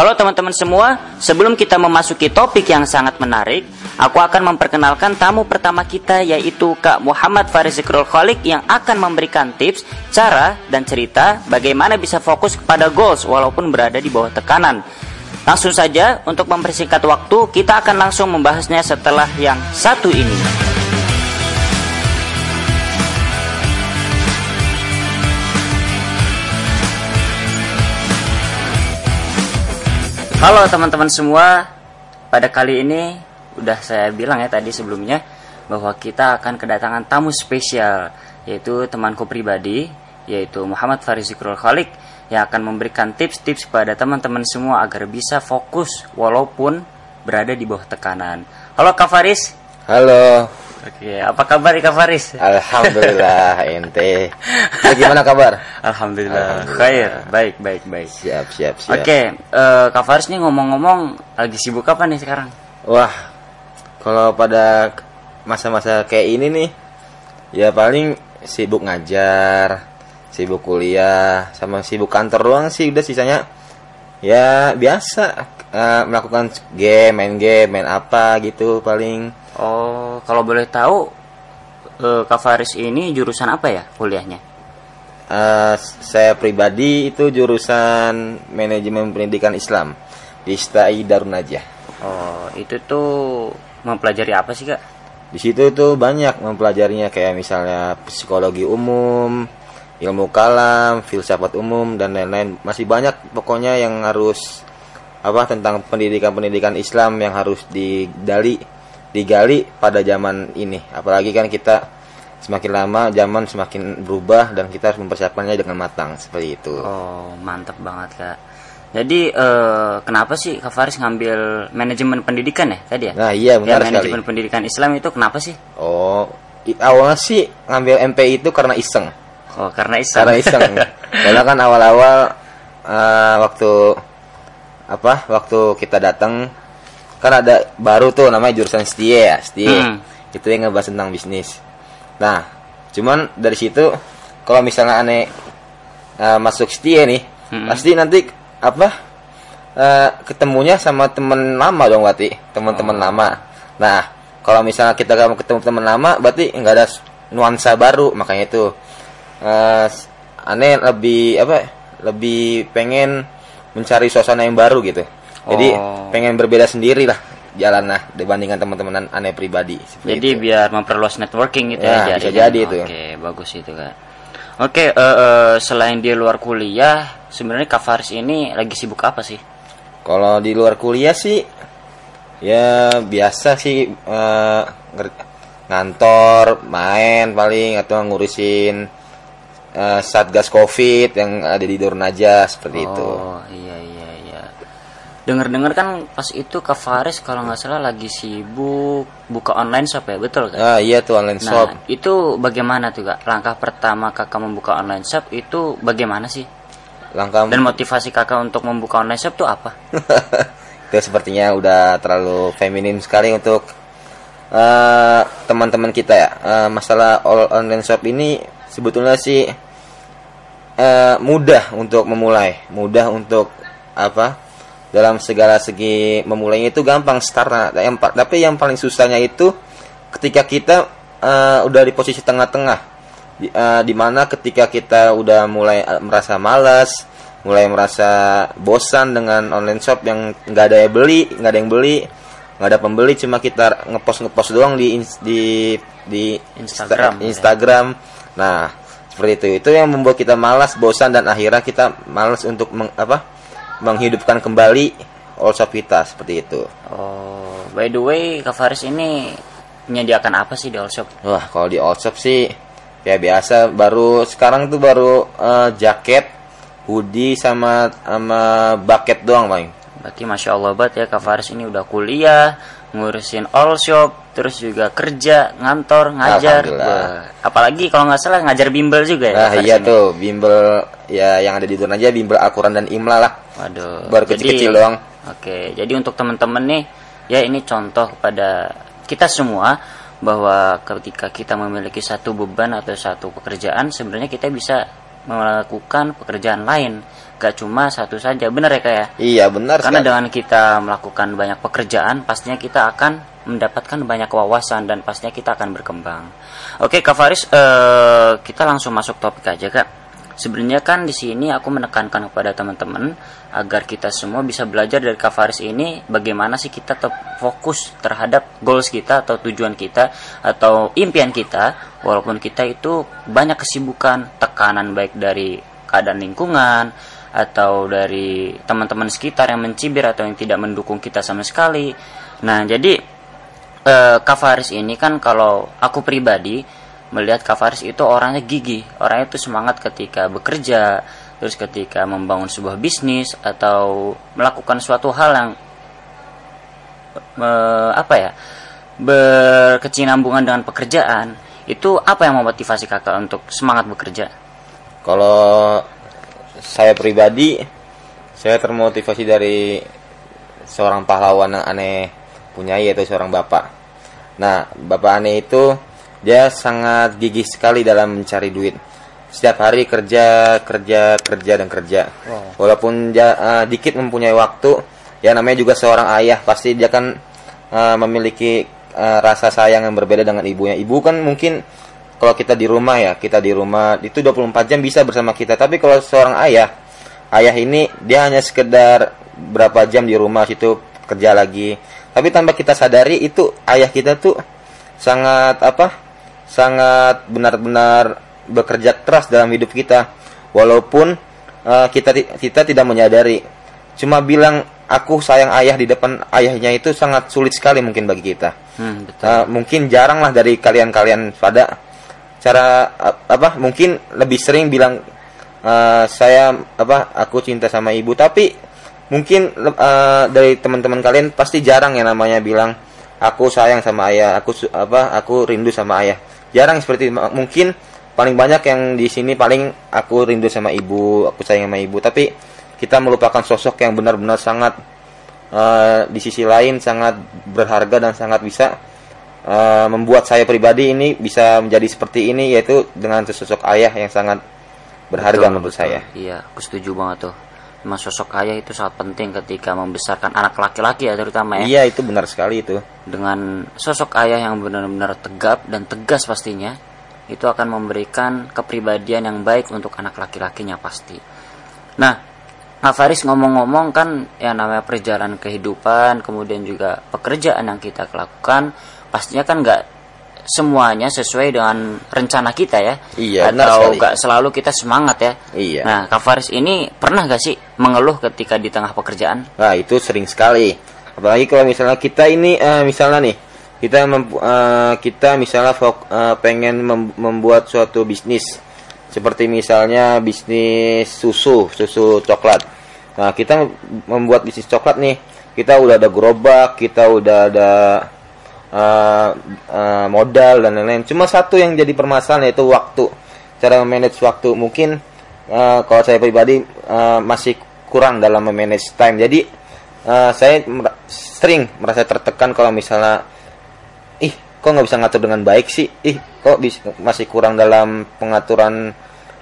Halo teman-teman semua, sebelum kita memasuki topik yang sangat menarik, aku akan memperkenalkan tamu pertama kita yaitu Kak Muhammad Faris Zikrul Khalik yang akan memberikan tips, cara, dan cerita bagaimana bisa fokus kepada goals walaupun berada di bawah tekanan. Langsung saja, untuk mempersingkat waktu, kita akan langsung membahasnya setelah yang satu ini. Halo teman-teman semua, pada kali ini udah saya bilang ya tadi sebelumnya bahwa kita akan kedatangan tamu spesial yaitu temanku pribadi yaitu Muhammad Farizikrul Khalik yang akan memberikan tips-tips kepada teman-teman semua agar bisa fokus walaupun berada di bawah tekanan. Halo Kak Faris. Halo. Oke, apa kabar Kak Faris? Alhamdulillah ente. Bagaimana kabar? Alhamdulillah. Alhamdulillah. Khair. Baik, baik, baik. Siap, siap, siap. Oke, uh, Kak Faris nih ngomong-ngomong lagi sibuk apa nih sekarang? Wah, kalau pada masa-masa kayak ini nih, ya paling sibuk ngajar, sibuk kuliah, sama sibuk kantor doang sih. Udah sisanya ya biasa uh, melakukan game, main game, main apa gitu paling Oh, kalau boleh tahu uh, Kak Faris ini jurusan apa ya kuliahnya? Uh, saya pribadi itu jurusan manajemen pendidikan Islam di STAI Darun Najah. Oh, itu tuh mempelajari apa sih kak? Di situ tuh banyak mempelajarinya kayak misalnya psikologi umum, ilmu kalam, filsafat umum dan lain-lain. Masih banyak pokoknya yang harus apa tentang pendidikan-pendidikan Islam yang harus digali digali pada zaman ini. Apalagi kan kita semakin lama zaman semakin berubah dan kita harus mempersiapkannya dengan matang seperti itu. Oh, mantap banget kak. Jadi uh, kenapa sih Kak Faris ngambil manajemen pendidikan ya tadi ya? Nah iya benar ya, manajemen sekali. pendidikan Islam itu kenapa sih? Oh awalnya sih ngambil MPI itu karena iseng. Oh karena iseng. Karena iseng. Karena kan awal-awal uh, waktu apa? Waktu kita datang kan ada baru tuh namanya jurusan STIE ya STIE hmm. itu yang ngebahas tentang bisnis nah cuman dari situ kalau misalnya aneh uh, masuk STIE nih hmm. pasti nanti apa uh, ketemunya sama temen lama dong berarti teman-teman oh. lama nah kalau misalnya kita gak mau ketemu teman lama berarti nggak ada nuansa baru makanya itu uh, aneh lebih apa lebih pengen mencari suasana yang baru gitu jadi oh. pengen berbeda sendiri lah jalan lah dibandingkan teman-teman aneh pribadi. Jadi itu. biar memperluas networking gitu ya. ya bisa jadi itu. Oke, bagus itu kan. Oke, uh, uh, selain di luar kuliah, sebenarnya Kavaris ini lagi sibuk apa sih? Kalau di luar kuliah sih, ya biasa sih uh, ngantor, main paling atau ngurusin uh, satgas covid yang ada di Dornaja seperti oh, itu. Oh iya iya Dengar-dengar kan pas itu Kak Faris kalau nggak salah lagi sibuk buka online shop ya, betul kan? Ah iya tuh online nah, shop. itu bagaimana tuh Kak? Langkah pertama Kakak membuka online shop itu bagaimana sih? Langkah dan motivasi Kakak untuk membuka online shop tuh apa? itu sepertinya udah terlalu feminim sekali untuk uh, teman-teman kita ya. Uh, masalah online shop ini sebetulnya sih uh, mudah untuk memulai, mudah untuk apa? Dalam segala segi memulainya itu gampang start nah, yang tapi yang paling susahnya itu ketika kita uh, udah di posisi tengah-tengah. Di, uh, mana ketika kita udah mulai uh, merasa malas mulai merasa bosan dengan online shop yang nggak ada yang beli nggak ada yang beli nggak ada pembeli cuma kita ngepost ngepost doang di di di Instagram Instagram. Nah seperti itu. Itu yang membuat kita malas bosan dan akhirnya kita malas untuk meng, apa menghidupkan kembali shop kita seperti itu. Oh, by the way, Kak Faris ini menyediakan apa sih di all shop? Wah, kalau di all shop sih ya biasa baru sekarang tuh baru uh, jaket, hoodie sama sama bucket doang, Bang. Berarti masya Allah banget ya Kak Faris ini udah kuliah, ngurusin all shop, terus juga kerja, ngantor, ngajar. Apalagi kalau nggak salah ngajar bimbel juga ya. Nah, iya ini. tuh, bimbel ya yang ada di dunia aja bimbel Al-Quran dan Imla lah. Waduh. Baru kecil-kecil doang. Oke, jadi untuk teman-teman nih, ya ini contoh kepada kita semua bahwa ketika kita memiliki satu beban atau satu pekerjaan, sebenarnya kita bisa melakukan pekerjaan lain gak cuma satu saja. Benar ya kak ya? Iya benar karena sekali. dengan kita melakukan banyak pekerjaan pastinya kita akan mendapatkan banyak wawasan dan pastinya kita akan berkembang. Oke kak Faris eh, kita langsung masuk topik aja kak. Sebenarnya kan di sini aku menekankan kepada teman-teman agar kita semua bisa belajar dari kak Faris ini bagaimana sih kita tetap fokus terhadap goals kita atau tujuan kita atau impian kita walaupun kita itu banyak kesibukan tekanan baik dari keadaan lingkungan atau dari teman-teman sekitar yang mencibir atau yang tidak mendukung kita sama sekali. Nah, jadi eh, Kak Faris ini kan kalau aku pribadi melihat Kak Faris itu orangnya gigih, orangnya itu semangat ketika bekerja, terus ketika membangun sebuah bisnis atau melakukan suatu hal yang eh, apa ya berkecinambungan dengan pekerjaan itu apa yang memotivasi kakak untuk semangat bekerja? Kalau saya pribadi, saya termotivasi dari seorang pahlawan yang aneh punya yaitu seorang bapak. Nah, bapak aneh itu dia sangat gigih sekali dalam mencari duit. Setiap hari kerja, kerja, kerja dan kerja. Walaupun dia eh, dikit mempunyai waktu, ya namanya juga seorang ayah pasti dia kan eh, memiliki eh, rasa sayang yang berbeda dengan ibunya. Ibu kan mungkin kalau kita di rumah ya, kita di rumah itu 24 jam bisa bersama kita. Tapi kalau seorang ayah, ayah ini dia hanya sekedar berapa jam di rumah situ kerja lagi. Tapi tanpa kita sadari itu ayah kita tuh sangat apa? Sangat benar-benar bekerja keras dalam hidup kita. Walaupun eh, kita kita tidak menyadari. Cuma bilang aku sayang ayah di depan ayahnya itu sangat sulit sekali mungkin bagi kita. Hmm, betul. Uh, mungkin jarang lah dari kalian-kalian pada cara ap- apa mungkin lebih sering bilang uh, saya apa aku cinta sama ibu. Tapi mungkin uh, dari teman-teman kalian pasti jarang yang namanya bilang aku sayang sama ayah aku apa aku rindu sama ayah. Jarang seperti itu. Mungkin paling banyak yang di sini paling aku rindu sama ibu aku sayang sama ibu. Tapi kita melupakan sosok yang benar-benar sangat eh, di sisi lain sangat berharga dan sangat bisa eh, membuat saya pribadi ini bisa menjadi seperti ini yaitu dengan sosok ayah yang sangat berharga Betul, menurut betul. saya. Iya, aku setuju banget tuh. Memang sosok ayah itu sangat penting ketika membesarkan anak laki-laki ya terutama ya. Iya itu benar sekali itu. Dengan sosok ayah yang benar-benar tegap dan tegas pastinya, itu akan memberikan kepribadian yang baik untuk anak laki-lakinya pasti. Nah, Kak Faris ngomong-ngomong kan yang namanya perjalanan kehidupan, kemudian juga pekerjaan yang kita lakukan, pastinya kan nggak semuanya sesuai dengan rencana kita ya. Iya, Atau nggak selalu kita semangat ya. Iya. Nah, Kak Faris ini pernah gak sih mengeluh ketika di tengah pekerjaan? Nah itu sering sekali. Apalagi kalau misalnya kita ini eh, misalnya nih kita eh, kita misalnya fok- eh, pengen mem- membuat suatu bisnis seperti misalnya bisnis susu susu coklat. Nah kita membuat bisnis coklat nih kita udah ada gerobak kita udah ada eh, eh, modal dan lain-lain. Cuma satu yang jadi permasalahan yaitu waktu. Cara memanage waktu mungkin eh, kalau saya pribadi eh, masih kurang dalam memanage time. Jadi eh, saya mer- sering merasa tertekan kalau misalnya ih kok nggak bisa ngatur dengan baik sih ih kok bis- masih kurang dalam pengaturan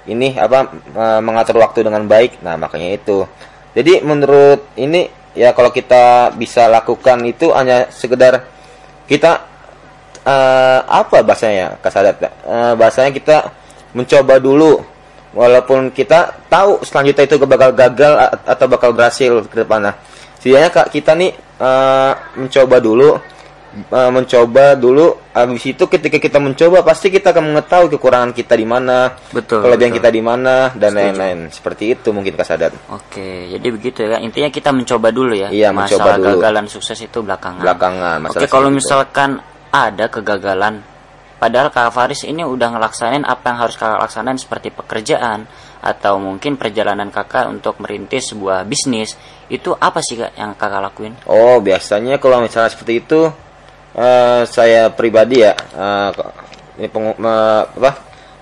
ini apa eh, mengatur waktu dengan baik nah makanya itu jadi menurut ini ya kalau kita bisa lakukan itu hanya sekedar kita eh, apa bahasanya kasadat Eh, bahasanya kita mencoba dulu. Walaupun kita tahu selanjutnya itu bakal gagal atau bakal berhasil ke depan. Nah kak kita nih eh, mencoba dulu eh, mencoba dulu habis itu ketika kita mencoba pasti kita akan mengetahui kekurangan kita di mana Betul, kelebihan betul. kita di mana dan lain-lain seperti itu mungkin kasadat Oke, jadi begitu ya. Intinya kita mencoba dulu ya. Iya, mencoba masalah dulu. gagal dan sukses itu belakangan. Belakangan, Oke, kalau seperti itu. misalkan ada kegagalan, padahal Kak Faris ini udah ngelaksanain apa yang harus Kakak laksanain seperti pekerjaan atau mungkin perjalanan Kakak untuk merintis sebuah bisnis, itu apa sih Kak yang Kakak lakuin? Oh, biasanya kalau misalnya seperti itu eh, saya pribadi ya ko- ini pengu- me- apa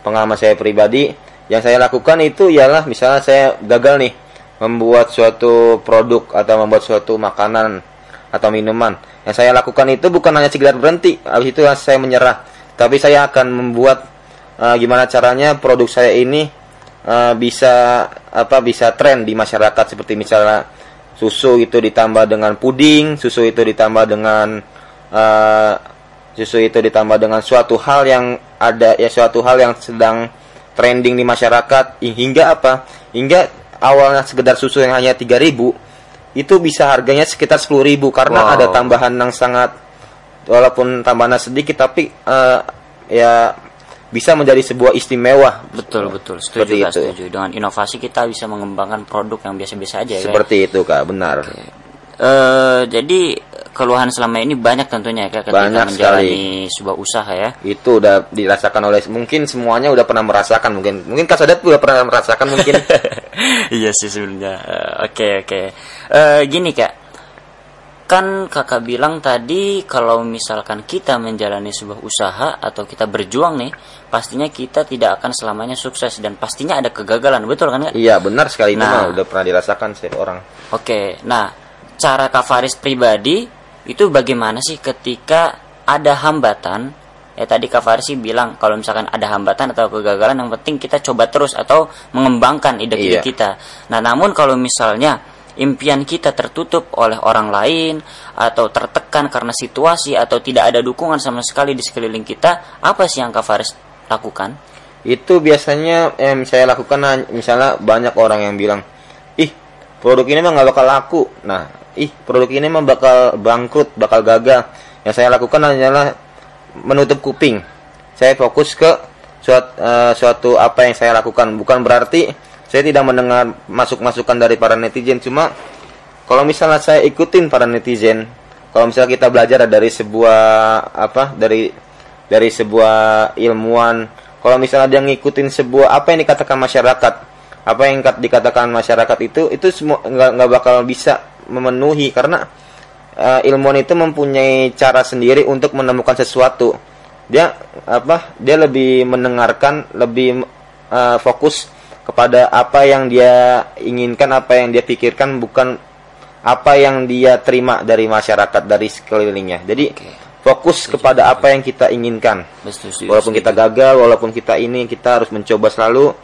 pengalaman saya pribadi yang saya lakukan itu ialah misalnya saya gagal nih membuat suatu produk atau membuat suatu makanan atau minuman. Yang saya lakukan itu bukan hanya sekedar berhenti, habis itu saya menyerah, tapi saya akan membuat eh, gimana caranya produk saya ini uh, bisa apa bisa tren di masyarakat seperti misalnya susu itu ditambah dengan puding, susu itu ditambah dengan uh, susu itu ditambah dengan suatu hal yang ada ya suatu hal yang sedang trending di masyarakat hingga apa? Hingga awalnya sekedar susu yang hanya 3000 itu bisa harganya sekitar 10.000 karena wow. ada tambahan yang sangat walaupun tambahan sedikit tapi uh, ya bisa menjadi sebuah istimewa. Betul betul. Setuju kak, itu. setuju. Dengan inovasi kita bisa mengembangkan produk yang biasa-biasa aja. Seperti kan? itu kak, benar. Okay. Uh, eh, jadi keluhan selama ini banyak tentunya ya ketika banyak menjalani sekali. sebuah usaha ya. Itu udah dirasakan oleh mungkin semuanya udah pernah merasakan mungkin mungkin Kak Sadat udah pernah merasakan mungkin. iya sih sebenarnya. Eh, oke uh, oke. Okay, okay. uh, gini Kak kan kakak bilang tadi kalau misalkan kita menjalani sebuah usaha atau kita berjuang nih pastinya kita tidak akan selamanya sukses dan pastinya ada kegagalan betul kan iya benar sekali nah, itu mah udah pernah dirasakan setiap orang oke nah cara kak Faris pribadi itu bagaimana sih ketika ada hambatan ya tadi Kak Faris sih bilang kalau misalkan ada hambatan atau kegagalan yang penting kita coba terus atau mengembangkan ide-ide iya. kita. Nah, namun kalau misalnya impian kita tertutup oleh orang lain atau tertekan karena situasi atau tidak ada dukungan sama sekali di sekeliling kita, apa sih yang Kak Faris lakukan? Itu biasanya yang saya lakukan misalnya banyak orang yang bilang, "Ih, produk ini mah nggak bakal laku." Nah, "Ih, produk ini mah bakal bangkrut, bakal gagal." Yang saya lakukan hanyalah menutup kuping. Saya fokus ke suatu, uh, suatu apa yang saya lakukan, bukan berarti saya tidak mendengar masuk-masukan dari para netizen cuma kalau misalnya saya ikutin para netizen kalau misalnya kita belajar dari sebuah apa dari dari sebuah ilmuwan kalau misalnya dia ngikutin sebuah apa yang dikatakan masyarakat apa yang dikatakan masyarakat itu itu semua nggak bakal bisa memenuhi karena uh, ilmuwan itu mempunyai cara sendiri untuk menemukan sesuatu dia apa dia lebih mendengarkan lebih uh, fokus kepada apa yang dia inginkan, apa yang dia pikirkan bukan apa yang dia terima dari masyarakat dari sekelilingnya. Jadi okay. fokus kepada apa yang kita inginkan. walaupun kita gagal, walaupun kita ini kita harus mencoba selalu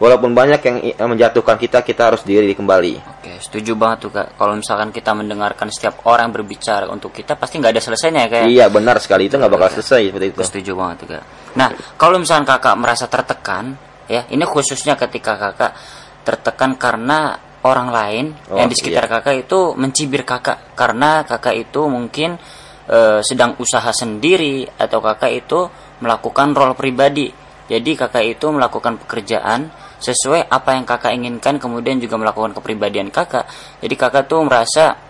walaupun banyak yang menjatuhkan kita, kita harus diri kembali. Oke, setuju banget tuh kak. Kalau misalkan kita mendengarkan setiap orang berbicara untuk kita, pasti nggak ada selesainya kayak. Iya benar sekali itu nggak bakal selesai seperti itu. Setuju banget tuh kak. Nah, kalau misalkan kakak merasa tertekan, ya ini khususnya ketika kakak tertekan karena orang lain oh, yang di sekitar iya. kakak itu mencibir kakak karena kakak itu mungkin e, sedang usaha sendiri atau kakak itu melakukan role pribadi jadi kakak itu melakukan pekerjaan sesuai apa yang kakak inginkan kemudian juga melakukan kepribadian kakak jadi kakak tuh merasa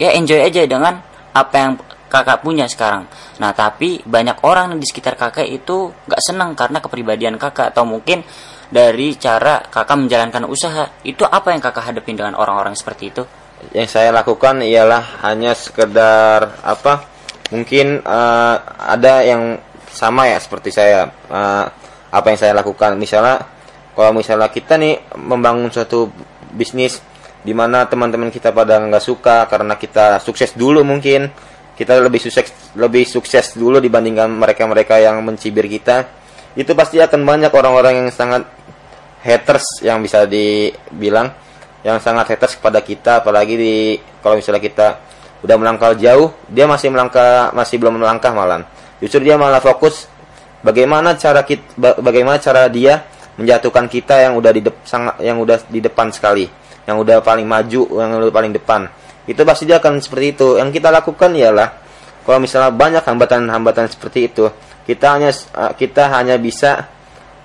ya enjoy aja dengan apa yang kakak punya sekarang. Nah, tapi banyak orang di sekitar kakak itu gak senang karena kepribadian kakak atau mungkin dari cara kakak menjalankan usaha. Itu apa yang kakak hadapin dengan orang-orang seperti itu? Yang saya lakukan ialah hanya sekedar apa? Mungkin uh, ada yang sama ya seperti saya. Uh, apa yang saya lakukan. Misalnya kalau misalnya kita nih membangun suatu bisnis di mana teman-teman kita pada nggak suka karena kita sukses dulu mungkin kita lebih sukses lebih sukses dulu dibandingkan mereka-mereka yang mencibir kita itu pasti akan banyak orang-orang yang sangat haters yang bisa dibilang yang sangat haters kepada kita. Apalagi di kalau misalnya kita udah melangkah jauh dia masih melangkah masih belum melangkah malam justru dia malah fokus bagaimana cara kita bagaimana cara dia menjatuhkan kita yang udah di yang udah di depan sekali yang udah paling maju yang udah paling depan? Itu pasti dia akan seperti itu. Yang kita lakukan ialah kalau misalnya banyak hambatan-hambatan seperti itu kita hanya kita hanya bisa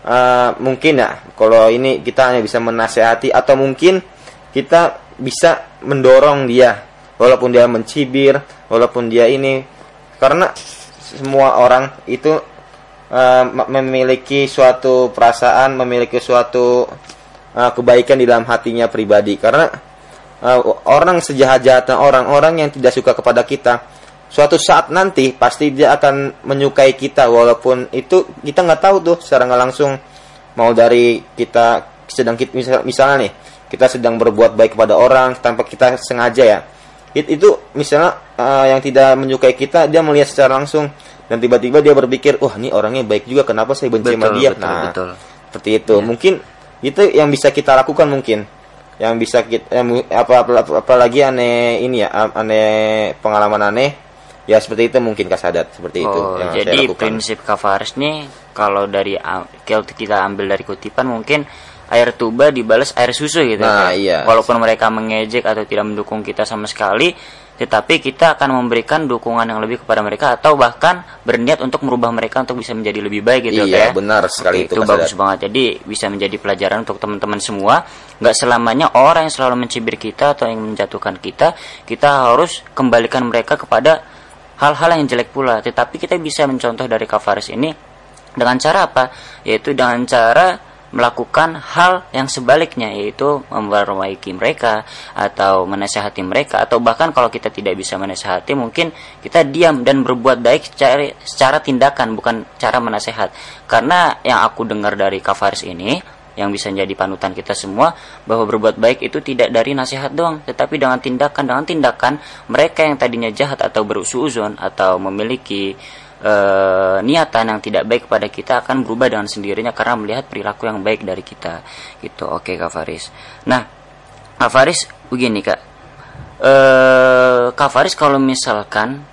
uh, mungkin ya kalau ini kita hanya bisa menasehati atau mungkin kita bisa mendorong dia walaupun dia mencibir walaupun dia ini. Karena semua orang itu uh, memiliki suatu perasaan memiliki suatu uh, kebaikan di dalam hatinya pribadi. Karena uh, orang sejahat-jahatnya orang-orang yang tidak suka kepada kita suatu saat nanti pasti dia akan menyukai kita. Walaupun itu kita nggak tahu tuh secara nggak langsung. Mau dari kita sedang kita misal, misalnya nih kita sedang berbuat baik kepada orang tanpa kita sengaja ya It, itu misalnya uh, yang tidak menyukai kita dia melihat secara langsung. Dan tiba-tiba dia berpikir wah ini orangnya baik juga kenapa saya benci betul, sama dia? betul, nah betul. seperti itu. Ya. mungkin itu yang bisa kita lakukan mungkin. Yang bisa kita yang, apa, apa apalagi aneh ini ya aneh pengalaman aneh. Ya seperti itu mungkin kasadat seperti itu oh, jadi prinsip Kavaris nih kalau dari kalau kita ambil dari kutipan mungkin air tuba dibalas air susu gitu nah, kan? iya. walaupun mereka mengejek atau tidak mendukung kita sama sekali tetapi kita akan memberikan dukungan yang lebih kepada mereka atau bahkan berniat untuk merubah mereka untuk bisa menjadi lebih baik gitu iya, ya. benar sekali Oke, itu. Itu bagus banget. Jadi bisa menjadi pelajaran untuk teman-teman semua. Nggak selamanya orang yang selalu mencibir kita atau yang menjatuhkan kita, kita harus kembalikan mereka kepada hal-hal yang jelek pula. Tetapi kita bisa mencontoh dari Kavaris ini dengan cara apa? Yaitu dengan cara melakukan hal yang sebaliknya yaitu memperbaiki mereka atau menasehati mereka atau bahkan kalau kita tidak bisa menasehati mungkin kita diam dan berbuat baik secara, secara tindakan bukan cara menasehat. Karena yang aku dengar dari Kavaris ini yang bisa menjadi panutan kita semua bahwa berbuat baik itu tidak dari nasihat doang tetapi dengan tindakan. Dengan tindakan mereka yang tadinya jahat atau berusuzon atau memiliki e, niatan yang tidak baik kepada kita akan berubah dengan sendirinya karena melihat perilaku yang baik dari kita gitu oke kak Faris nah kak Faris begini kak e, kak Faris kalau misalkan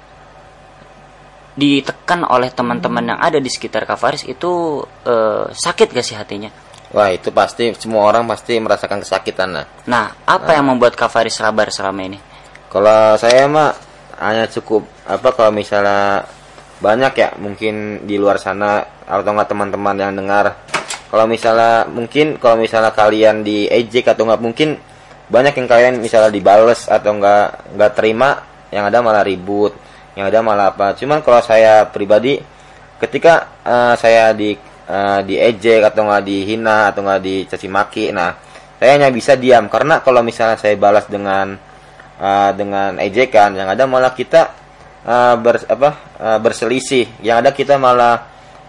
ditekan oleh teman-teman yang ada di sekitar kak Faris itu e, sakit gak sih hatinya Wah itu pasti semua orang pasti merasakan kesakitan nah. Nah apa nah. yang membuat Kak Faris sabar selama ini? Kalau saya mah hanya cukup apa kalau misalnya banyak ya mungkin di luar sana atau enggak teman-teman yang dengar. Kalau misalnya mungkin kalau misalnya kalian di ejek atau enggak mungkin banyak yang kalian misalnya dibales atau enggak enggak terima yang ada malah ribut yang ada malah apa. Cuman kalau saya pribadi ketika uh, saya di uh, di ejek atau enggak dihina atau enggak dicaci maki nah saya hanya bisa diam. Karena kalau misalnya saya balas dengan uh, dengan ejekan yang ada malah kita uh, ber, apa, uh, berselisih. Yang ada kita malah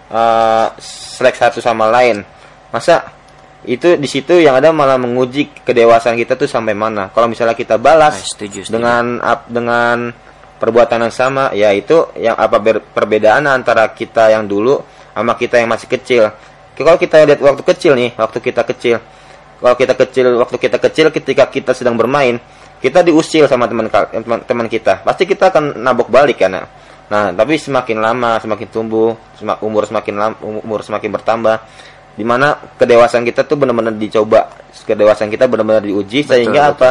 uh, selek satu sama lain. Masa itu di situ yang ada malah menguji kedewasaan kita tuh sampai mana? Kalau misalnya kita balas nah, setuju, setuju. dengan up, dengan perbuatan yang sama ya itu yang apa ber, perbedaan antara kita yang dulu sama kita yang masih kecil. Kalau kita lihat waktu kecil nih waktu kita kecil. Kalau kita kecil waktu kita kecil ketika kita sedang bermain kita diusil sama teman teman kita. Pasti kita akan nabok balik kan? Nah tapi semakin lama semakin tumbuh semak, umur semakin lama, umur semakin bertambah di mana kedewasaan kita tuh benar-benar dicoba. Kedewasaan kita benar-benar diuji betul, sehingga betul. apa?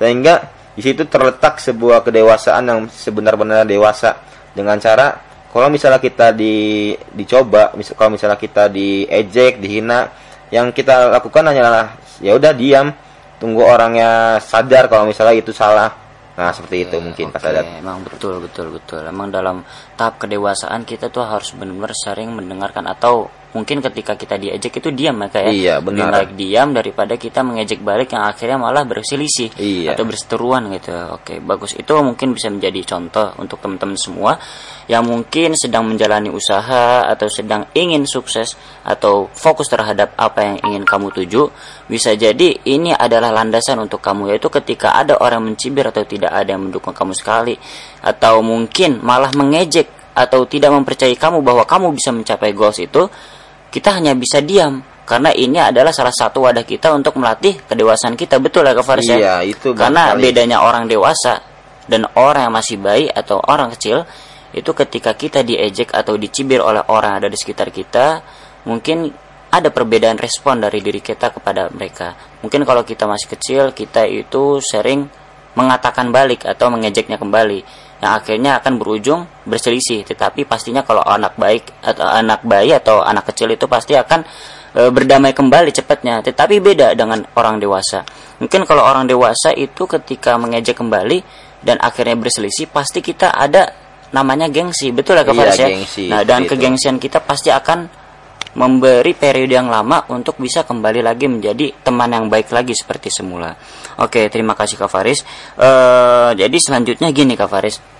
Sehingga di situ terletak sebuah kedewasaan yang sebenar-benar dewasa. Dengan cara kalau misalnya kita di dicoba misal kalau misalnya kita diejek dihina yang kita lakukan hanyalah ya udah diam tunggu orangnya sadar kalau misalnya itu salah nah seperti itu mungkin okay. sadar emang betul betul betul emang dalam tahap kedewasaan kita tuh harus benar-benar sering mendengarkan atau mungkin ketika kita diejek itu diam maka ya. Iya, benar. lebih diam daripada kita mengejek balik yang akhirnya malah berselisih iya. atau berseteruan gitu. Oke bagus. Itu mungkin bisa menjadi contoh untuk teman-teman semua yang mungkin sedang menjalani usaha atau sedang ingin sukses atau fokus terhadap apa yang ingin kamu tuju. Bisa jadi ini adalah landasan untuk kamu yaitu ketika ada orang mencibir atau tidak ada yang mendukung kamu sekali. Atau mungkin malah mengejek atau tidak mempercayai kamu bahwa kamu bisa mencapai goals itu kita hanya bisa diam karena ini adalah salah satu wadah kita untuk melatih kedewasaan kita betul ya Kak Faris ya? iya, itu karena kali. bedanya orang dewasa dan orang yang masih bayi atau orang kecil itu ketika kita diejek atau dicibir oleh orang ada di sekitar kita mungkin ada perbedaan respon dari diri kita kepada mereka mungkin kalau kita masih kecil kita itu sering mengatakan balik atau mengejeknya kembali yang akhirnya akan berujung berselisih. Tetapi pastinya kalau anak baik atau anak bayi atau anak kecil itu pasti akan e, berdamai kembali cepatnya. Tetapi beda dengan orang dewasa. Mungkin kalau orang dewasa itu ketika mengejek kembali dan akhirnya berselisih pasti kita ada namanya gengsi. Betul ya Kak iya, ya? Nah, dan kegengsian kita pasti akan memberi periode yang lama untuk bisa kembali lagi menjadi teman yang baik lagi seperti semula. Oke, terima kasih Kak Faris. Uh, jadi selanjutnya gini Kak Faris.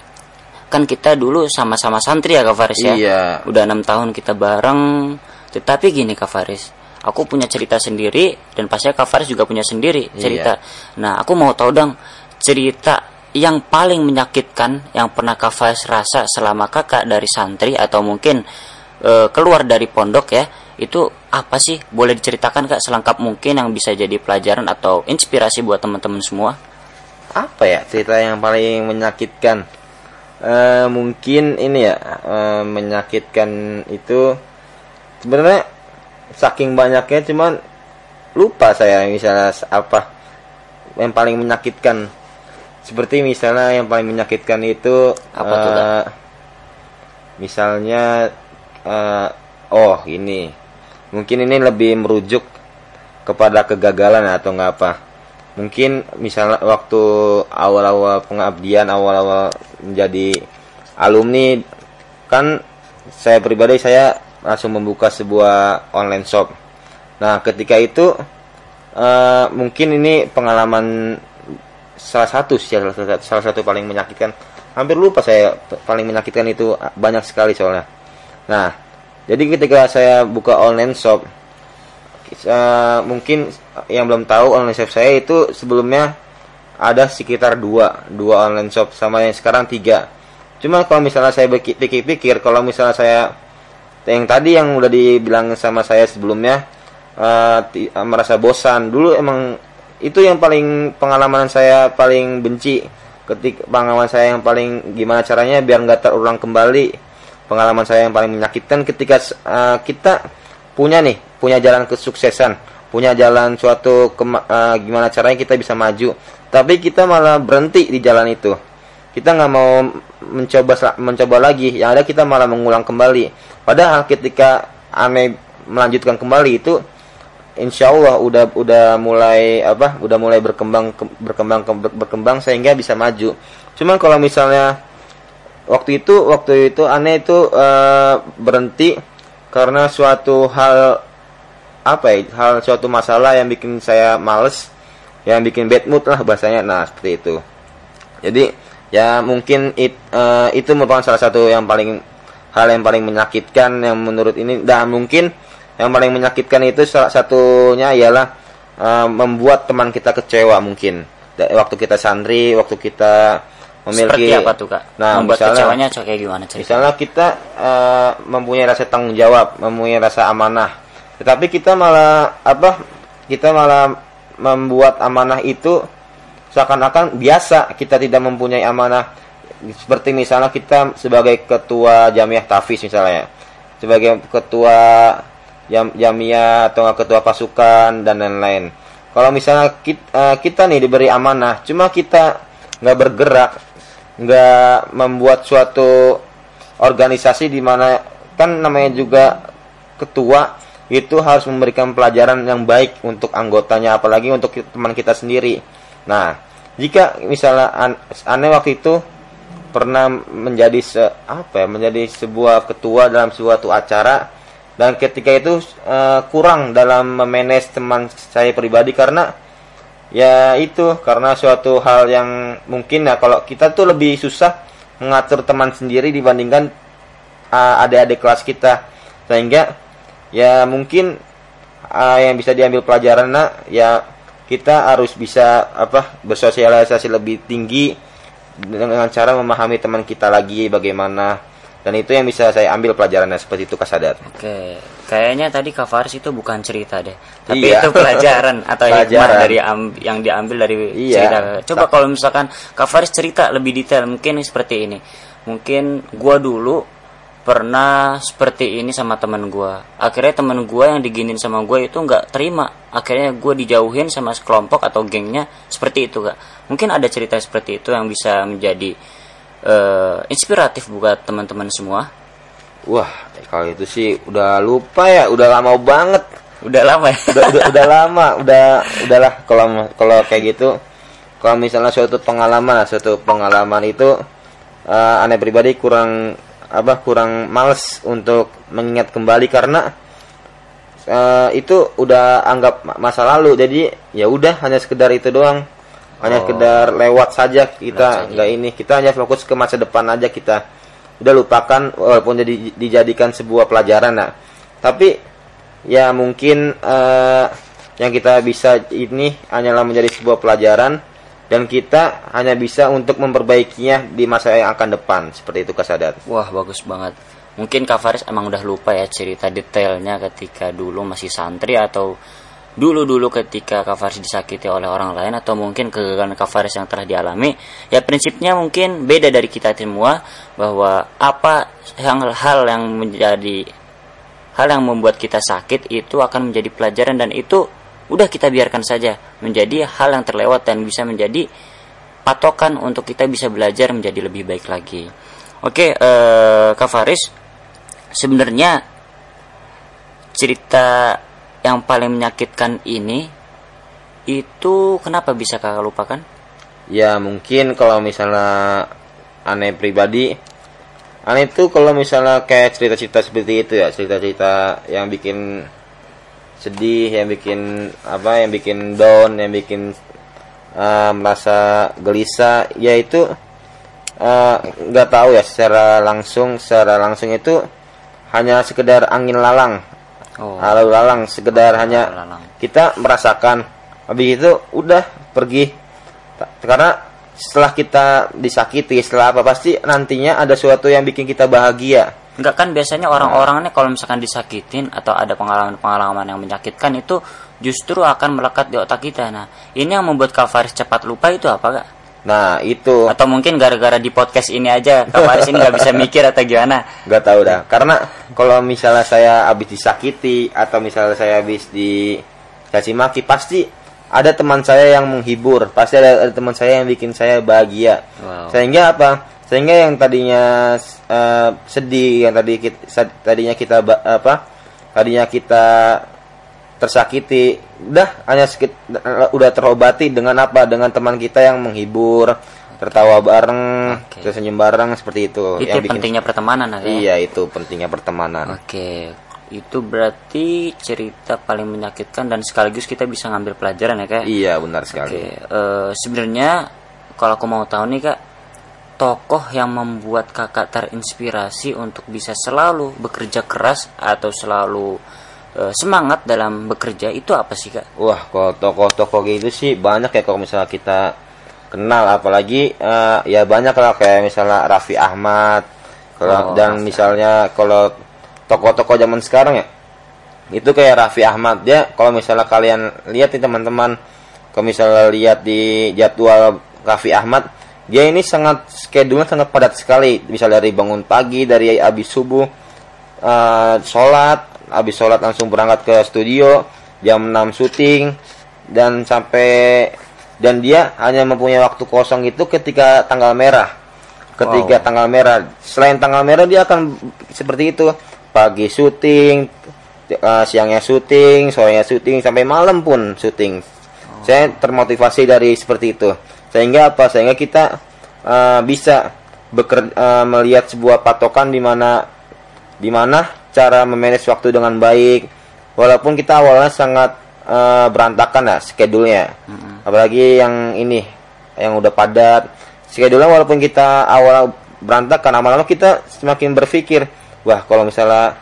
Kan kita dulu sama-sama santri ya Kak Faris ya. Iya. Udah enam tahun kita bareng. Tetapi gini Kak Faris. Aku punya cerita sendiri dan pastinya Kak Faris juga punya sendiri iya. cerita. Iya. Nah, aku mau tahu dong cerita yang paling menyakitkan yang pernah Kak Faris rasa selama kakak dari santri atau mungkin e, keluar dari pondok ya itu apa sih? Boleh diceritakan kak selengkap mungkin yang bisa jadi pelajaran atau inspirasi buat teman-teman semua? Apa ya cerita yang paling menyakitkan? Uh, mungkin ini ya uh, menyakitkan itu. Sebenarnya saking banyaknya cuman lupa saya misalnya apa yang paling menyakitkan. Seperti misalnya yang paling menyakitkan itu apa uh, tuh misalnya uh, oh ini. Mungkin ini lebih merujuk kepada kegagalan atau nggak apa mungkin misalnya waktu awal-awal pengabdian awal-awal menjadi alumni kan saya pribadi saya langsung membuka sebuah online shop. Nah ketika itu uh, mungkin ini pengalaman salah satu sih salah satu, salah satu paling menyakitkan. Hampir lupa saya paling menyakitkan itu banyak sekali soalnya. Nah jadi ketika saya buka online shop, uh, mungkin yang belum tahu online shop saya itu sebelumnya ada sekitar dua, dua online shop sama yang sekarang tiga. Cuma kalau misalnya saya pikir-pikir, kalau misalnya saya yang tadi yang udah dibilang sama saya sebelumnya uh, merasa bosan. Dulu emang itu yang paling pengalaman saya paling benci. Ketika pengalaman saya yang paling gimana caranya biar nggak terulang kembali. Pengalaman saya yang paling menyakitkan ketika uh, kita punya nih punya jalan kesuksesan punya jalan suatu uh, gimana caranya kita bisa maju. Tapi kita malah berhenti di jalan itu. Kita nggak mau mencoba mencoba lagi. Yang ada kita malah mengulang kembali. Padahal ketika aneh melanjutkan kembali itu insya Allah udah udah mulai apa udah mulai berkembang ke, berkembang ke, berkembang sehingga bisa maju. Cuman kalau misalnya waktu itu waktu itu aneh itu uh, berhenti karena suatu hal apa ya hal suatu masalah yang bikin saya males yang bikin bad mood lah bahasanya. Nah seperti itu. Jadi ya mungkin it, uh, itu merupakan salah satu yang paling hal yang paling menyakitkan yang menurut ini. Dan mungkin yang paling menyakitkan itu salah satunya ialah uh, membuat teman kita kecewa mungkin. Waktu kita santri waktu kita memiliki Seperti apa tuh kak? Nah, membuat misalnya, kecewanya kayak gimana cerita? Misalnya kita uh, mempunyai rasa tanggung jawab, mempunyai rasa amanah, tetapi kita malah apa? Kita malah membuat amanah itu seakan-akan biasa kita tidak mempunyai amanah. Seperti misalnya kita sebagai ketua jamiah tafiz misalnya, sebagai ketua jam jamiah atau ketua pasukan dan lain-lain. Kalau misalnya kita, eh, kita nih diberi amanah, cuma kita nggak bergerak, nggak membuat suatu organisasi di mana kan namanya juga ketua itu harus memberikan pelajaran yang baik untuk anggotanya apalagi untuk teman kita sendiri. Nah, jika misalnya an aneh waktu itu pernah menjadi se apa ya menjadi sebuah ketua dalam suatu acara dan ketika itu uh, kurang dalam memanage teman saya pribadi karena ya itu karena suatu hal yang mungkin ya kalau kita tuh lebih susah mengatur teman sendiri dibandingkan uh, adik-adik kelas kita sehingga ya mungkin uh, yang bisa diambil pelajaran nah, ya kita harus bisa apa bersosialisasi lebih tinggi dengan cara memahami teman kita lagi bagaimana dan itu yang bisa saya ambil pelajarannya seperti itu kasadat. Oke, kayaknya tadi Kak Faris itu bukan cerita deh, tapi iya. itu pelajaran atau pelajaran. hikmah dari yang diambil dari iya. cerita. Coba kalau misalkan Kak Faris cerita lebih detail, mungkin seperti ini. Mungkin gua dulu pernah seperti ini sama teman gua. Akhirnya teman gua yang diginin sama gua itu nggak terima. Akhirnya gua dijauhin sama sekelompok atau gengnya seperti itu kak. Mungkin ada cerita seperti itu yang bisa menjadi uh, inspiratif buat teman-teman semua? Wah, kalau itu sih udah lupa ya, udah lama banget. Udah lama ya? Udah, udah, udah lama, udah udahlah kalau kalau kayak gitu. Kalau misalnya suatu pengalaman, suatu pengalaman itu uh, aneh pribadi kurang apa kurang males untuk mengingat kembali karena uh, itu udah anggap masa lalu. Jadi ya udah hanya sekedar itu doang. Hanya oh. sekedar lewat saja kita nggak ini. Kita hanya fokus ke masa depan aja kita. Udah lupakan walaupun jadi dijadikan sebuah pelajaran nah. Tapi ya mungkin uh, yang kita bisa ini hanyalah menjadi sebuah pelajaran dan kita hanya bisa untuk memperbaikinya di masa yang akan depan. Seperti itu kasadat wah bagus banget. Mungkin Kak Faris emang udah lupa ya cerita detailnya ketika dulu masih santri atau dulu-dulu ketika Kak Faris disakiti oleh orang lain atau mungkin kegagalan Kak Faris yang telah dialami. Ya prinsipnya mungkin beda dari kita semua bahwa apa yang hal yang menjadi hal yang membuat kita sakit itu akan menjadi pelajaran dan itu udah kita biarkan saja menjadi hal yang terlewat dan bisa menjadi patokan untuk kita bisa belajar menjadi lebih baik lagi oke eh, Kak Faris sebenarnya cerita yang paling menyakitkan ini itu kenapa bisa kakak lupakan? Ya mungkin kalau misalnya aneh pribadi aneh itu kalau misalnya kayak cerita-cerita seperti itu ya cerita-cerita yang bikin sedih yang bikin apa yang bikin down yang bikin uh, merasa gelisah yaitu eh, nggak uh, tahu ya secara langsung secara langsung itu hanya sekedar angin lalang oh. lalu lalang sekedar oh, hanya lalang. kita merasakan habis itu udah pergi karena setelah kita disakiti setelah apa pasti nantinya ada sesuatu yang bikin kita bahagia Enggak kan biasanya orang-orang nih kalau misalkan disakitin atau ada pengalaman-pengalaman yang menyakitkan itu justru akan melekat di otak kita. Nah, ini yang membuat Kak Faris cepat lupa itu apa kak? Nah itu. Atau mungkin gara-gara di podcast ini aja Kak Faris ini nggak bisa mikir atau gimana? Gak tahu dah. Karena kalau misalnya saya habis disakiti atau misalnya saya habis di caci maki pasti ada teman saya yang menghibur, pasti ada, ada teman saya yang bikin saya bahagia. Wow. Sehingga apa? Sehingga yang tadinya uh, sedih, yang tadi kita, tadinya kita apa? Tadinya kita tersakiti udah hanya sedikit udah terobati dengan apa dengan teman kita yang menghibur tertawa bareng okay. tersenyum bareng seperti itu itu yang bikin, pentingnya pertemanan ya iya itu pentingnya pertemanan oke okay. Itu berarti cerita paling menyakitkan dan sekaligus kita bisa ngambil pelajaran ya kak iya benar sekali okay. uh, eh, sebenarnya kalau aku mau tahu nih kak tokoh yang membuat kakak terinspirasi untuk bisa selalu bekerja keras atau selalu Eh, semangat dalam bekerja itu apa sih kak? Wah kalau tokoh-tokoh gitu sih banyak ya kalau misalnya kita kenal apalagi uh, ya banyak lah kayak misalnya Raffi Ahmad kalau oh, dan misalnya kalau tokoh-tokoh zaman sekarang ya. Itu kayak Raffi Ahmad. Dia kalau misalnya kalian lihat nih teman-teman kalau misalnya lihat di jadwal Raffi Ahmad dia ini sangat schedule sangat padat sekali. Bisa dari bangun pagi dari habis subuh uh, sholat habis sholat langsung berangkat ke studio jam 6 syuting dan sampai dan dia hanya mempunyai waktu kosong itu ketika tanggal merah. Ketika wow. tanggal merah. Selain tanggal merah dia akan seperti itu pagi syuting uh, siangnya syuting sorenya syuting sampai malam pun syuting. Oh. saya termotivasi dari seperti itu. Sehingga apa? Sehingga kita uh, bisa bekerja uh, melihat sebuah patokan di mana di mana cara memanage waktu dengan baik. Walaupun kita awalnya sangat uh, berantakan ya schedule-nya. Mm-hmm. apalagi yang ini yang udah padat. Schedule-nya walaupun kita awal berantakan lama-lama kita semakin berpikir wah kalau misalnya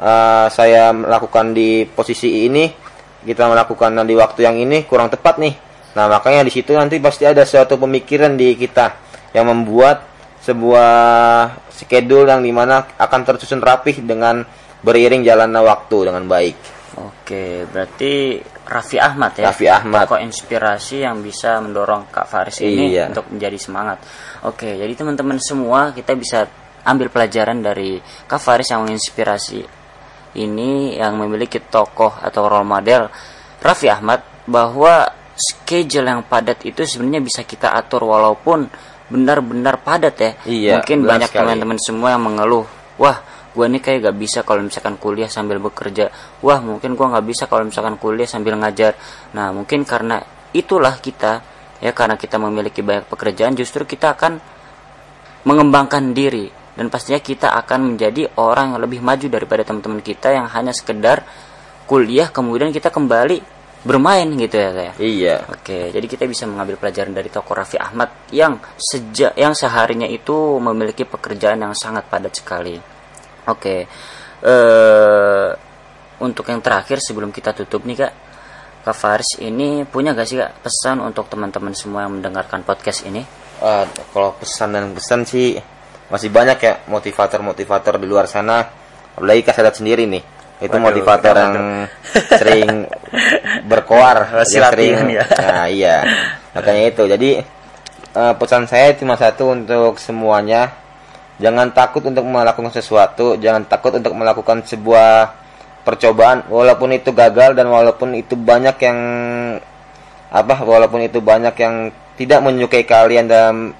uh, saya melakukan di posisi ini kita melakukan di waktu yang ini kurang tepat nih nah makanya di situ nanti pasti ada suatu pemikiran di kita yang membuat sebuah schedule yang di mana akan tersusun rapih dengan beriring jalannya waktu dengan baik. Oke, berarti Raffi Ahmad ya. Raffi Ahmad. Tokoh inspirasi yang bisa mendorong Kak Faris ini iya. untuk menjadi semangat. Oke, jadi teman-teman semua kita bisa ambil pelajaran dari Kak Faris yang menginspirasi ini yang memiliki tokoh atau role model Raffi Ahmad bahwa schedule yang padat itu sebenarnya bisa kita atur walaupun benar-benar padat ya. Iya, Mungkin banyak teman-teman semua yang mengeluh, wah gue nih kayak gak bisa kalau misalkan kuliah sambil bekerja. Wah mungkin gue nggak bisa kalau misalkan kuliah sambil ngajar. Nah mungkin karena itulah kita ya karena kita memiliki banyak pekerjaan justru kita akan mengembangkan diri dan pastinya kita akan menjadi orang yang lebih maju daripada teman-teman kita yang hanya sekedar kuliah kemudian kita kembali bermain gitu ya kayak. Ya? Iya. Oke, jadi kita bisa mengambil pelajaran dari tokoh Raffi Ahmad yang sejak yang seharinya itu memiliki pekerjaan yang sangat padat sekali. Oke. Eh untuk yang terakhir sebelum kita tutup nih Kak, Kak Faris ini punya gak sih Kak pesan untuk teman-teman semua yang mendengarkan podcast ini? Uh, kalau pesan dan pesan sih masih banyak ya motivator-motivator di luar sana. Apalagi kasadat sendiri nih. Itu Waduh, motivator kenapa yang sering berkoar. Masih yang sering ya. nah iya. Makanya itu. Jadi eh, pesan saya cuma satu untuk semuanya. Jangan takut untuk melakukan sesuatu. Jangan takut untuk melakukan sebuah percobaan. Walaupun itu gagal dan walaupun itu banyak yang apa walaupun itu banyak yang tidak menyukai kalian dalam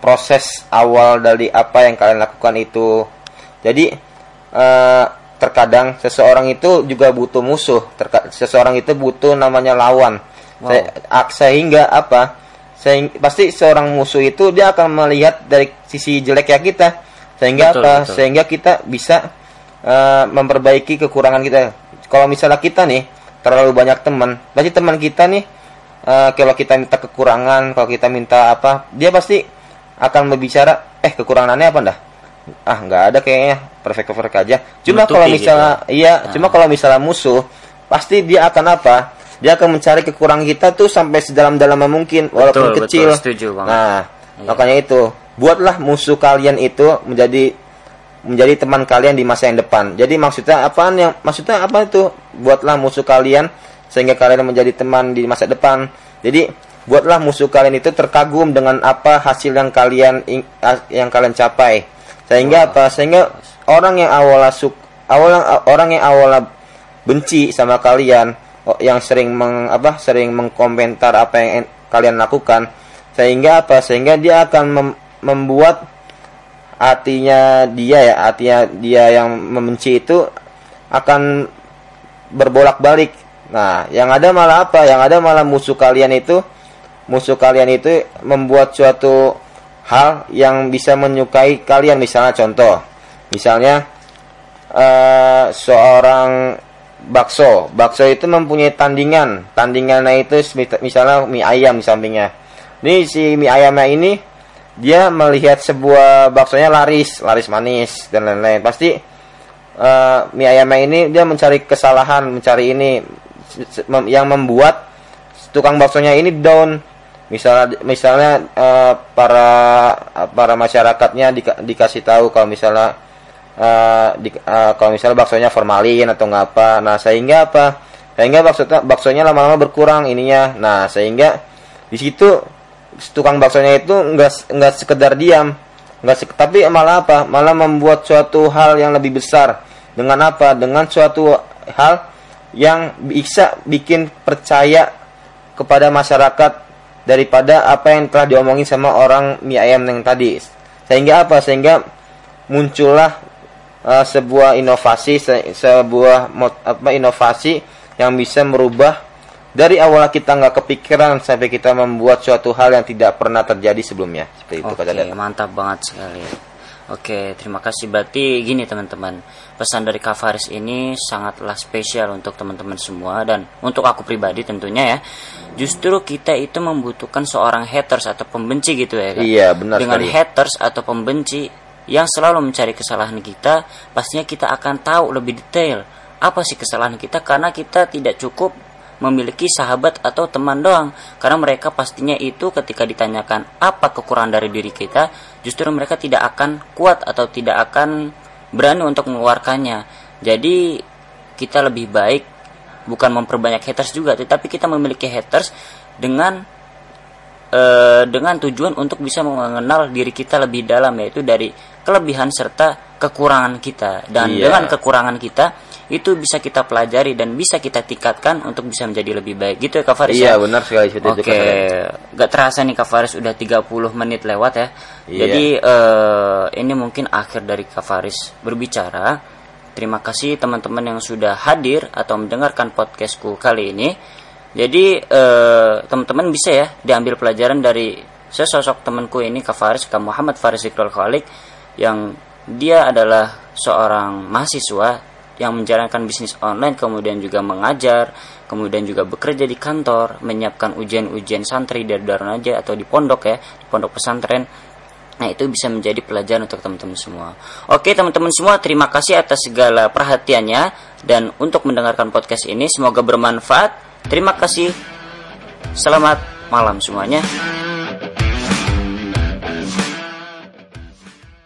proses awal dari apa yang kalian lakukan itu. Jadi eh, terkadang seseorang itu juga butuh musuh. Terka- seseorang itu butuh namanya lawan. Wow. Se- sehingga apa? Sehing- pasti seorang musuh itu dia akan melihat dari sisi jelek ya kita. Sehingga Betul, apa? betul. sehingga kita bisa eh, memperbaiki kekurangan kita. Kalau misalnya kita nih terlalu banyak teman pasti teman kita nih eh, kalau kita minta kekurangan kalau kita minta apa dia pasti akan berbicara eh kekurangannya apa dah ah nggak ada kayaknya perfect perfect aja. Cuma Menutupi kalau gitu misalnya iya Nah. cuma kalau misalnya musuh pasti dia akan apa? Dia akan mencari kekurangan kita tuh sampai sedalam-dalamnya mungkin walaupun Betul, kecil. Betul, setuju banget. nah Iya. makanya itu buatlah musuh kalian itu menjadi menjadi teman kalian di masa yang depan. Jadi maksudnya apaan yang maksudnya apa itu? Buatlah musuh kalian sehingga kalian menjadi teman di masa depan. Jadi buatlah musuh kalian itu terkagum dengan apa hasil yang kalian yang kalian capai. Sehingga apa? Sehingga orang yang awalnya suk awal orang yang awalnya benci sama kalian yang sering meng, apa sering mengkomentar apa yang kalian lakukan sehingga apa? Sehingga dia akan mem- membuat hatinya dia ya hatinya dia yang membenci itu akan berbolak-balik. Nah yang ada malah apa? Yang ada malah musuh kalian itu musuh kalian itu membuat suatu hal yang bisa menyukai kalian. Misalnya contoh misalnya eh, seorang bakso. Bakso itu mempunyai tandingan. Tandingannya itu mis- misalnya mie ayam di sampingnya. Ini si mie ayamnya ini dia melihat sebuah baksonya laris laris manis dan lain-lain. Pasti eh, mie ayamnya ini dia mencari kesalahan mencari ini yang membuat tukang baksonya ini down misalnya misalnya eh, para para masyarakatnya dika- dikasih tahu kalau misalnya eh, di- eh, kalau misalnya baksonya formalin atau nggak apa. Nah sehingga apa? Sehingga baksonya baksonya lama-lama berkurang ininya. Nah sehingga di situ tukang baksonya itu nggak nggak sekedar diam. Nggak sek- tapi malah apa? Malah membuat suatu hal yang lebih besar. Dengan apa? Dengan suatu hal yang bisa bikin percaya kepada masyarakat daripada apa yang telah diomongin sama orang mie ayam yang tadi. Sehingga apa? Sehingga muncullah uh, sebuah inovasi se- sebuah mot- apa inovasi yang bisa merubah dari awal kita nggak kepikiran sampai kita membuat suatu hal yang tidak pernah terjadi sebelumnya. Seperti itu Oke, mantap banget sekali. Oke, terima kasih. Berarti gini teman-teman, pesan dari Kak Faris ini sangatlah spesial untuk teman-teman semua dan untuk aku pribadi tentunya ya. Justru kita itu membutuhkan seorang haters atau pembenci gitu ya. Kak. Iya, benar Dengan sekali. haters atau pembenci yang selalu mencari kesalahan kita, pastinya kita akan tahu lebih detail apa sih kesalahan kita karena kita tidak cukup memiliki sahabat atau teman doang karena mereka pastinya itu ketika ditanyakan apa kekurangan dari diri kita justru mereka tidak akan kuat atau tidak akan berani untuk mengeluarkannya jadi kita lebih baik bukan memperbanyak haters juga tetapi kita memiliki haters dengan eh, dengan tujuan untuk bisa mengenal diri kita lebih dalam yaitu dari kelebihan serta kekurangan kita dan Iya. dengan kekurangan kita itu bisa kita pelajari dan bisa kita tingkatkan untuk bisa menjadi lebih baik gitu ya Kak Faris Iya ya? benar sekali seperti Oke, kata Dada. gak terasa nih Kak Faris udah 30 menit lewat ya. Iya. Jadi eh, ini mungkin akhir dari Kak Faris berbicara. Terima kasih teman-teman yang sudah hadir atau mendengarkan podcastku kali ini. Jadi eh, teman-teman bisa ya diambil pelajaran dari sesosok temanku ini Kak Faris, Kak Muhammad Faris Iqbal Khalik yang dia adalah seorang mahasiswa yang menjalankan bisnis online kemudian juga mengajar kemudian juga bekerja di kantor menyiapkan ujian-ujian santri dari aja atau di pondok ya di pondok pesantren. Nah itu bisa menjadi pelajaran untuk teman-teman semua. Oke teman-teman semua terima kasih atas segala perhatiannya. Dan untuk mendengarkan podcast ini semoga bermanfaat. Terima kasih. Selamat malam semuanya